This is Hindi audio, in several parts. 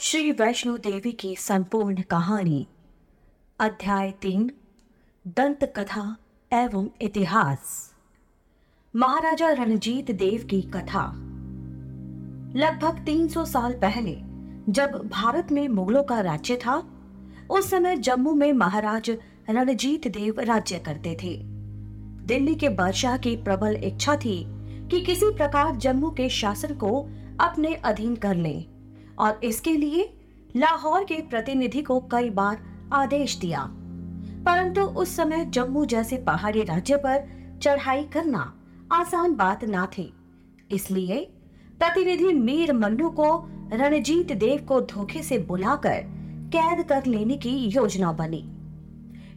श्री वैष्णो देवी की संपूर्ण कहानी, अध्याय तीन, दंत कथा एवं इतिहास। महाराजा रणजीत देव की कथा। लगभग 300 साल पहले, जब भारत में मुगलों का राज्य था, उस समय जम्मू में महाराज रणजीत देव राज्य करते थे। दिल्ली के बादशाह की प्रबल इच्छा थी कि किसी प्रकार जम्मू के शासन को अपने अधीन कर लें। और इसके लिए लाहौर के प्रतिनिधि को कई बार आदेश दिया। परंतु उस समय जम्मू जैसे पहाड़ी राज्य पर चढ़ाई करना आसान बात ना थी। इसलिए प्रतिनिधि मीर मन्नू को रणजीत देव को धोखे से बुलाकर कैद कर लेने की योजना बनी।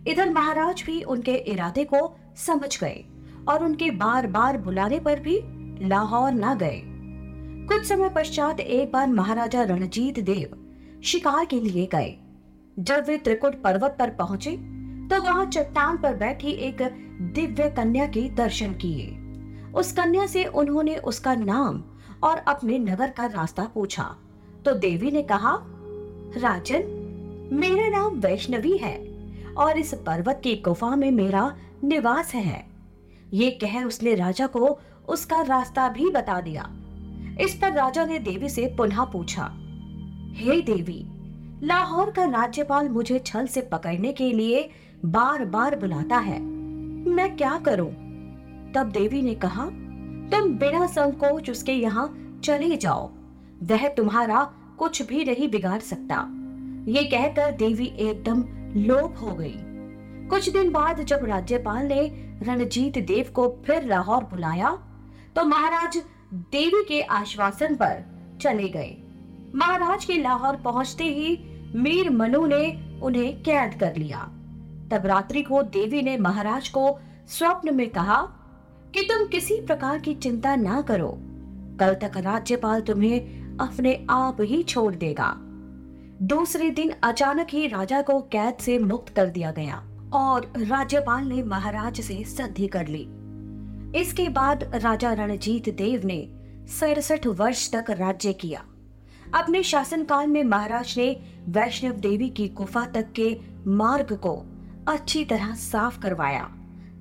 इधर महाराज भी उनके इरादे को समझ गए और उनके बार बार बुलाने पर भी लाहौर न गए। कुछ समय पश्चात एक बार महाराजा रणजीत देव शिकार के लिए गए। जब वे त्रिकुट पर्वत पर पहुँचे तो वहाँ चट्टान पर बैठी एक दिव्य कन्या के दर्शन किए। उस कन्या से उन्होंने उसका नाम और अपने नगर का रास्ता पूछा। तो देवी ने कहा, राजन, मेरा नाम वैष्णवी है और इस पर्वत की गुफा में मेरा निवास है। ये कह उसने राजा को उसका रास्ता भी बता दिया। इस पर राजा ने देवी से पुनः पूछा, हे hey देवी, लाहौर का राज्यपाल मुझे छल से पकड़ने के लिए बार बार बुलाता है। मैं क्या करूँ? तब देवी ने कहा, तुम बिना संकोच उसके यहाँ चले जाओ। वह तुम्हारा कुछ भी नहीं बिगाड़ सकता। ये कहकर देवी एकदम लोप हो गई। कुछ दिन बाद जब राज्यपाल ने रणजीत देव को फिर लाहौर बुलाया तो महाराज देवी के आश्वासन पर चले गए। महाराज के लाहौर पहुँचते ही मीर मनु ने उन्हें कैद कर लिया। तब रात्रि को देवी ने महाराज को स्वप्न में कहा कि तुम किसी प्रकार की चिंता ना करो। कल तक राज्यपाल तुम्हें अपने आप ही छोड़ देगा। दूसरे दिन अचानक ही राजा को कैद से मुक्त कर दिया गया और राज्यपाल ने महाराज से संधि कर ली। इसके बाद राजा रणजीत देव ने सड़सठ वर्ष तक राज्य किया। अपने शासनकाल में महाराज ने वैष्णव देवी की गुफा तक के मार्ग को अच्छी तरह साफ़ करवाया,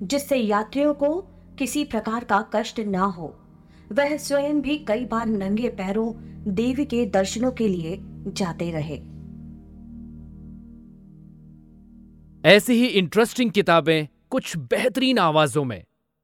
जिससे यात्रियों को किसी प्रकार का कष्ट ना हो। वह स्वयं भी कई बार नंगे पैरों देवी के दर्शनों के लिए जाते रहे। ऐसी ही इंटरेस्टिंग किताबें कुछ बेहतरीन आवाजों में।